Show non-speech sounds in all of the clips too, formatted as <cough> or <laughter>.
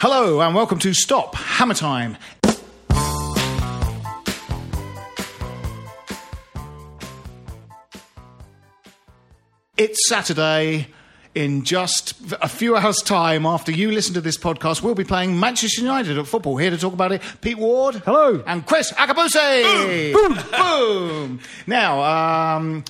Hello and welcome to Stop Hammer Time. It's Saturday. In just a few hours' time after you listen to this podcast, we'll be playing Manchester United at football. Here to talk about it, Pete Ward. Hello. And Kriss Akabusi. Boom. Boom. Now, um,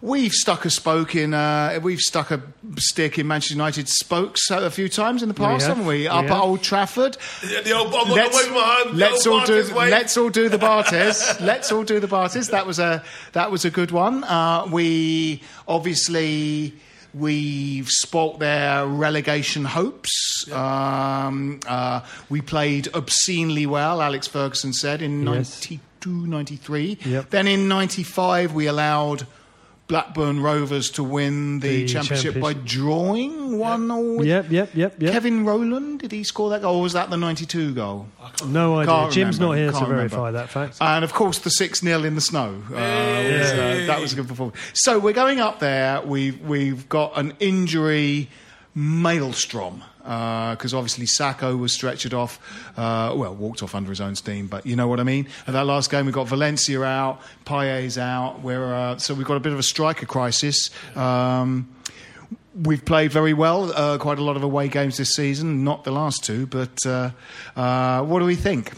we've stuck a spoke in, uh, we've stuck a stick in Manchester United spokes a few times in the past, have. haven't we? We Up at. Old Trafford. The old, I'm Let's, let's, away from home. let's all old do. Bartez way. Let's all do the Bartez. <laughs> let's all do the Bartez. That was a that was a good one. Uh, we obviously we've spoilt their relegation hopes. Um, uh, we played obscenely well. Alex Ferguson said in Yes. 92, 93. Yep. Then in 95 we allowed. Blackburn Rovers to win the, The championship by drawing one or Yep, yep, yep, yep. Kevin Rowland did he score that goal? Or was that the ninety-two goal? no idea. Can't Jim's remember, not here to can't verify remember. that fact. And of course, the six 0 in the snow. Uh, was, uh, that was a good performance. So we're going up there. We've we've got an injury maelstrom because obviously Sakho was stretchered off. Uh, well, walked off under his own steam, but you know what I mean. At that last game, we got Valencia out, Payet's out. We're uh, so we've got a bit of a striker crisis. Um, We've played very well, uh, quite a lot of away games this season, not the last two, but uh, uh, what do we think?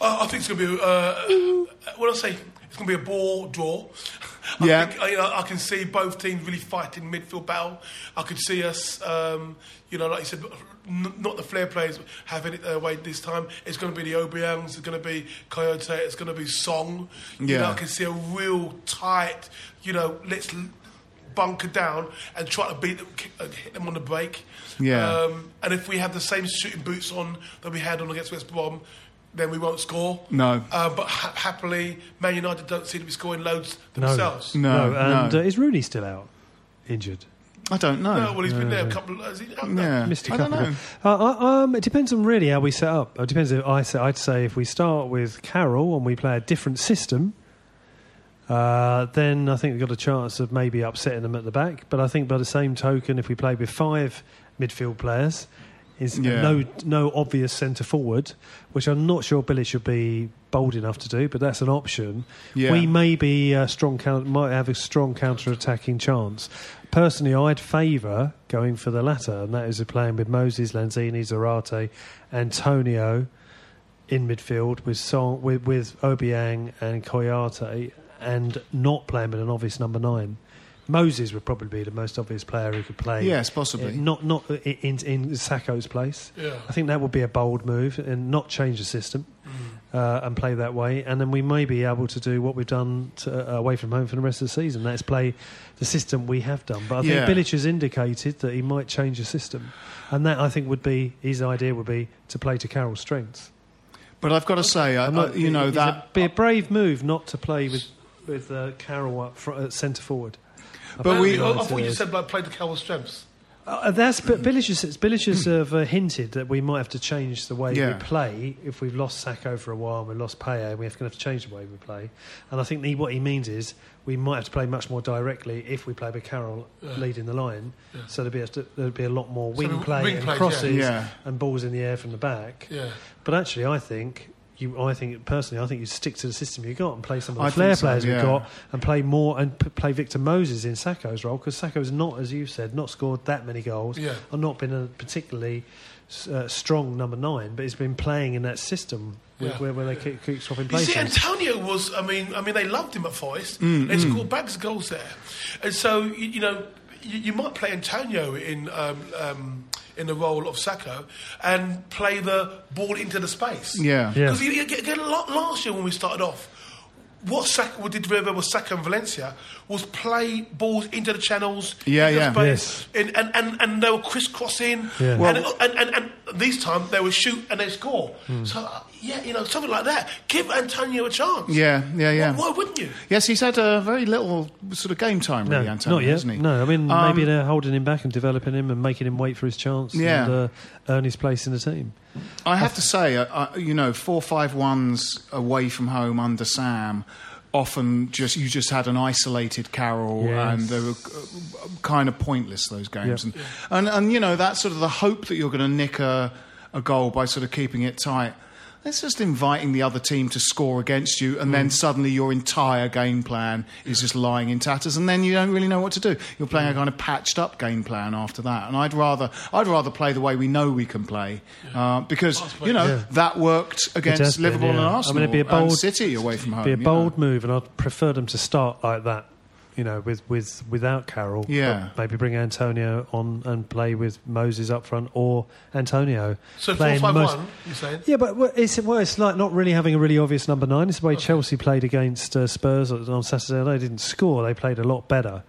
I, think it's going to be. Uh, what I say, it's going to be a ball draw. <laughs> I Yeah. think, I, I can see both teams really fighting midfield battle. I could see us, um, you know, like you said, n- not the flair players having it their way this time. It's going to be the Obiangs, it's going to be Kouyaté, it's going to be Song. You Yeah. know, I can see a real tight, you know, let's bunker down and try to beat them, uh, hit them on the break. Yeah. Um, and if we have the same shooting boots on that we had on against West Brom, then we won't score. No. Uh, but ha- happily, Man United don't seem to be scoring loads No, themselves. No, and no. Uh, is Rooney still out? Injured. I don't know. No, well, he's been there a couple of. Has he, I don't know. yeah, Missed a I don't couple. know. of- Uh, uh, um, it depends on really how we set up. It depends. If I say, I'd say if we start with Carroll and we play a different system, uh, then I think we've got a chance of maybe upsetting them at the back. But I think by the same token, if we play with five midfield players, is Yeah. no no obvious centre forward, which I'm not sure Billy should be bold enough to do, but that's an option. Yeah. We may be a strong counter, might have a strong counter attacking chance. Personally, I'd favour going for the latter, and that is playing with Moses, Lanzini, Zarate, Antonio in midfield with Song, with, with Obiang and Kouyaté, and not playing with an obvious number nine. Moses would probably be the most obvious player who could play. Yes, possibly. Uh, not not in in Sakho's place. Yeah. I think that would be a bold move and not change the system. Mm. Uh, and play that way, and then we may be able to do what we've done to, uh, away from home for the rest of the season. That's play the system we have done. But I Yeah. think Bilic has indicated that he might change the system, and that I think would be his idea would be to play to Carroll's strengths. But I've got to say, I, I'm not- I- you know it's that a, be a brave move not to play with with uh, Carroll up fr- at centre forward. But we- I, I thought you said like play to Carroll's strengths. Uh, that's but Bilic has, Bilic has have, uh, hinted that we might have to change the way Yeah. we play if we've lost Sakho for a while and we've lost Payet. We have to have to change the way we play. And I think he, what he means is we might have to play much more directly if we play with Carroll leading the line. So there'd be a, there'd be a lot more wing the play wing and plays, crosses Yeah. and balls in the air from the back. Yeah. But actually, I think. You, I think personally, I think you stick to the system you got and play some of the I flair so, players yeah. we've got, and play more and p- play Victor Moses in Sakho's role because Sakho's not, as you said, not scored that many goals, Yeah. or not been a particularly uh, strong number nine, but he's been playing in that system where, Yeah. where, where they keep, keep swapping You see. Antonio was. I mean, I mean, they loved him at Forest. Mm, they scored bags of goals there, and so you, you know, you, you might play Antonio in um, um, in the role of Sakho and play the ball into the space. Yeah. Yeah. Because again, last year when we started off. What Sakho what did very well with Sakho and Valencia was play balls into the channels, Yeah, into the yeah. space, and, and, and, and they were crisscrossing, Yeah. and, Well- and, and, and this time they would shoot and they score. Hmm. So uh, yeah, you know something like that. Give Antonio a chance. Yeah, yeah, yeah. Why, why wouldn't you? Yes, he's had a very little sort of game time, no, really, Antonio, not yet. hasn't he? No, I mean Um, maybe they're holding him back and developing him and making him wait for his chance Yeah. and uh, earn his place in the team. I have to say, uh, uh, you know, four five ones away from home under Sam. Often, just you just had an isolated Carroll, Yes. and they were uh, kind of pointless those games. Yep. And, and and you know that's sort of the hope that you're going to nick a, a goal by sort of keeping it tight. It's just inviting the other team to score against you, and Mm. then suddenly your entire game plan is just lying in tatters, and then you don't really know what to do. You're playing a Mm. kind of patched up game plan after that, and I'd rather I'd rather play the way we know we can play, uh, because you know Yeah. that worked It has against been, Liverpool and. Arsenal I mean, it'd be a bold, and City away from home. Be a you know. bold move, and I'd prefer them to start like that. You know, with, with without Carroll. Yeah. Maybe bring Antonio on and play with Moses up front, or Antonio So four playing five most- one. You're saying? Yeah, but well, it's well, it's like not really having a really obvious number nine. It's the way Chelsea played against uh, Spurs on Saturday. They didn't score. They played a lot better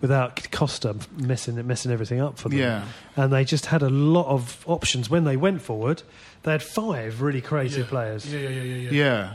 without Costa messing messing everything up for them. Yeah. and they just had a lot of options when they went forward. They had five really creative Yeah. players. Yeah, yeah, yeah, yeah. Yeah. Yeah.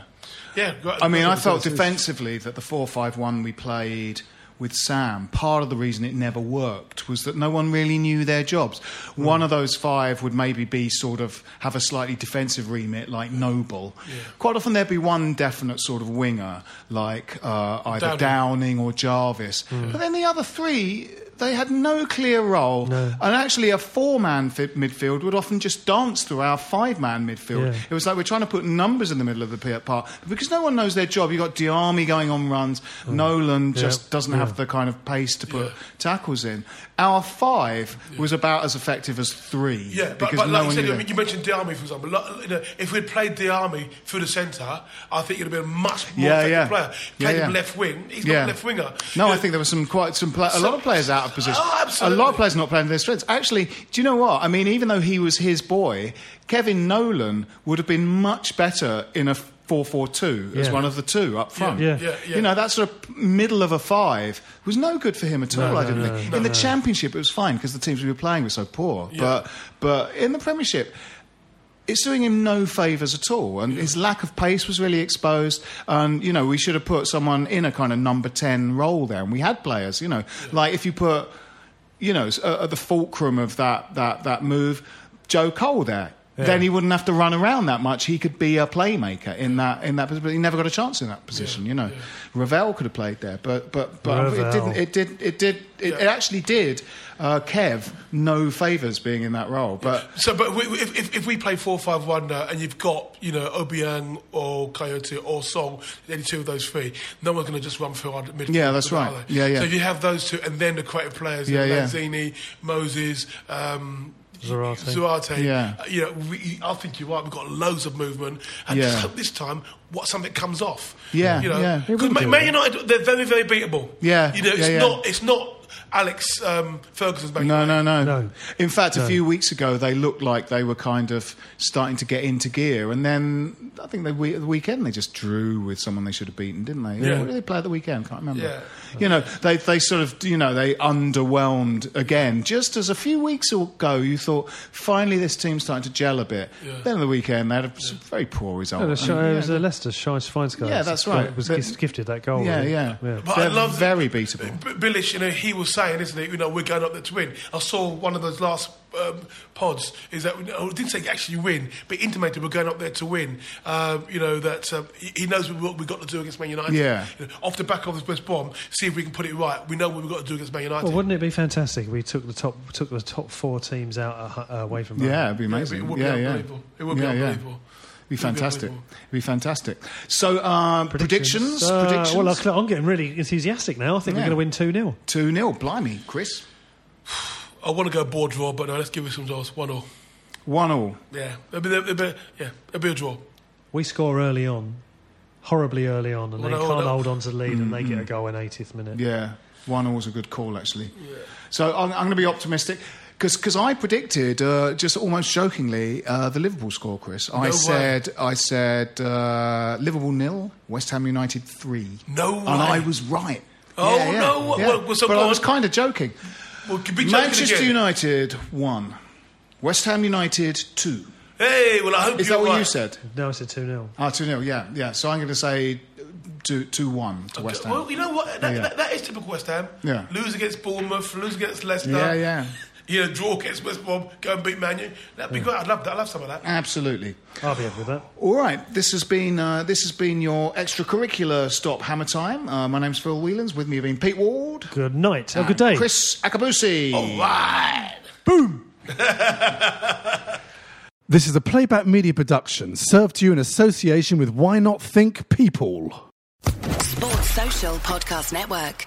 yeah great- I mean, I felt defensively that the 4 5 1 we played with Sam, part of the reason it never worked was that no one really knew their jobs. One of those five would maybe be sort of have a slightly defensive remit like Noble. Quite often there'd be one definite sort of winger like uh, either Downing. Downing. or Jarvis. But then the other three. They had no clear role, No. and actually, a four-man fi- midfield would often just dance through our five-man midfield. Yeah. It was like we're trying to put numbers in the middle of the p- park because no one knows their job. You've got Diamé going on runs. Oh. Nolan just doesn't Yeah. have the kind of pace to put tackles in. Our five was about as effective as three. Yeah, but, because but no like you one said, I mean, you mentioned Diamé, for example. Like, you know, if we'd played Diamé through the centre, I think he'd have been a much more Yeah, effective yeah. player. Yeah, Played yeah. him left wing. He's Yeah. not a left winger. No, You I know, think there were some quite some pla- a lot of players out of Oh, position. Oh, a lot of players are not playing to their strengths. Actually, do you know what? I mean, even though he was his boy, Kevin Nolan would have been much better in a 4-4-2 as one of the two up front. Yeah. Yeah, yeah. You know, that sort of middle of a five was no good for him at all. No, I no, didn't no, think. no, in the no. Championship, it was fine because the teams we were playing were so poor. But but in the Premiership it's doing him no favours at all. And his lack of pace was really exposed. And, you know, we should have put someone in a kind of number 10 role there. And we had players, you know, like if you put, you know, uh, at the fulcrum of that, that, that move, Joe Cole there. Then he wouldn't have to run around that much. He could be a playmaker in that in that position. But he never got a chance in that position. You know, Ravel could have played there, but but but it didn't. It did. It did. It, it actually did. Uh, Kev no favours being in that role. But So, but we, if, if, if we play 4 5 1 now and you've got, you know, Obiang or Kouyaté or Song, any two of those three, no one's going to just run through our midfield. Yeah, that's right. they? Yeah, yeah. So if you have those two and then the creative players, Yeah, yeah. Lanzini, Moses, um, Zarate. Zarate, Yeah. uh, you know, we, I think you're right. We've got loads of movement, and Yeah. just hope this time what something comes off. Yeah, you know, yeah. Because will Man, Man. United they're very very beatable. Yeah, you know, it's yeah, yeah. not it's not Alex um, Ferguson's back. No, no, no, No. In fact, a few weeks ago, they looked like they were kind of starting to get into gear, and then I think the, we- the weekend they just drew with someone they should have beaten, didn't they? Yeah. What did they play at the weekend? Can't remember. Yeah. You know, they they sort of you know they underwhelmed again. Just as a few weeks ago, you thought finally this team's starting to gel a bit. Yeah. Then at the weekend they had a s- very poor result. No, the And, Sh- it was yeah, uh, Leicester, Shice Feinsky. Yeah, that's right. Was But- gifted that goal. Yeah, yeah. yeah. But They're I love very beatable. B- Bilic, you know, he was saying, isn't it? You know, we're going up there to win. I saw one of those last um, pods. Is that I didn't say actually win, but intimated we're going up there to win. Um, you know that um, he, he knows what we've got to do against Man United. Yeah. You know, off the back of this West Brom, see if we can put it right. We know what we've got to do against Man United. Well, wouldn't it be fantastic? if We took the top took the top four teams out uh, uh, away from home. Yeah, it'd be Yeah, amazing. it would be yeah, yeah. unbelievable. It would be yeah, unbelievable. Yeah. It'd be It would be fantastic. It'd be fantastic. So, um, predictions? Uh, Predictions? well, look, I'm getting really enthusiastic now. I think Yeah. we're going to win 2 0. 2 0. Blimey, Kriss. I want to go board draw, but no, let's give it some draws. One all. 1 all. Yeah, it'll be, it'll be, yeah, it'll be a draw. We score early on, horribly early on, and Well, they no, can't no. hold on to the lead and they get a goal in 80th minute. Yeah, 1 all's a good call, actually. So, I'm, I'm going to be optimistic. Because I predicted, uh, just almost jokingly, uh, the Liverpool score, Kriss. I way. said, I said uh, Liverpool nil, West Ham United three. No And way. I was right. Oh, Yeah, yeah, no, yeah. what- so but I was kind of joking. Well, joking Manchester again. United one, West Ham United two. Hey, well, I hope Is you're that what right. you said? No, it's a 2 0. Ah, two 0 Yeah, yeah. So I'm going to say two two one to West Ham. Well, you know what? That, Yeah. that, that is typical West Ham. Yeah. Lose against Bournemouth, lose against Leicester. Yeah, yeah. You know, draw against West Brom, go and beat Man U. That'd be great. I'd love that. I'd love some of that. Absolutely. I'll be happy with that. All right, this has been uh, this has been your extracurricular stop hammer time. Uh, my name's Phil Whelans. With me have been Pete Ward. Good night. Oh, and good day. Kriss Akabusi. All right. Boom. <laughs> this is a playback media production served to you in association with Why Not Think People. Sports Social Podcast Network.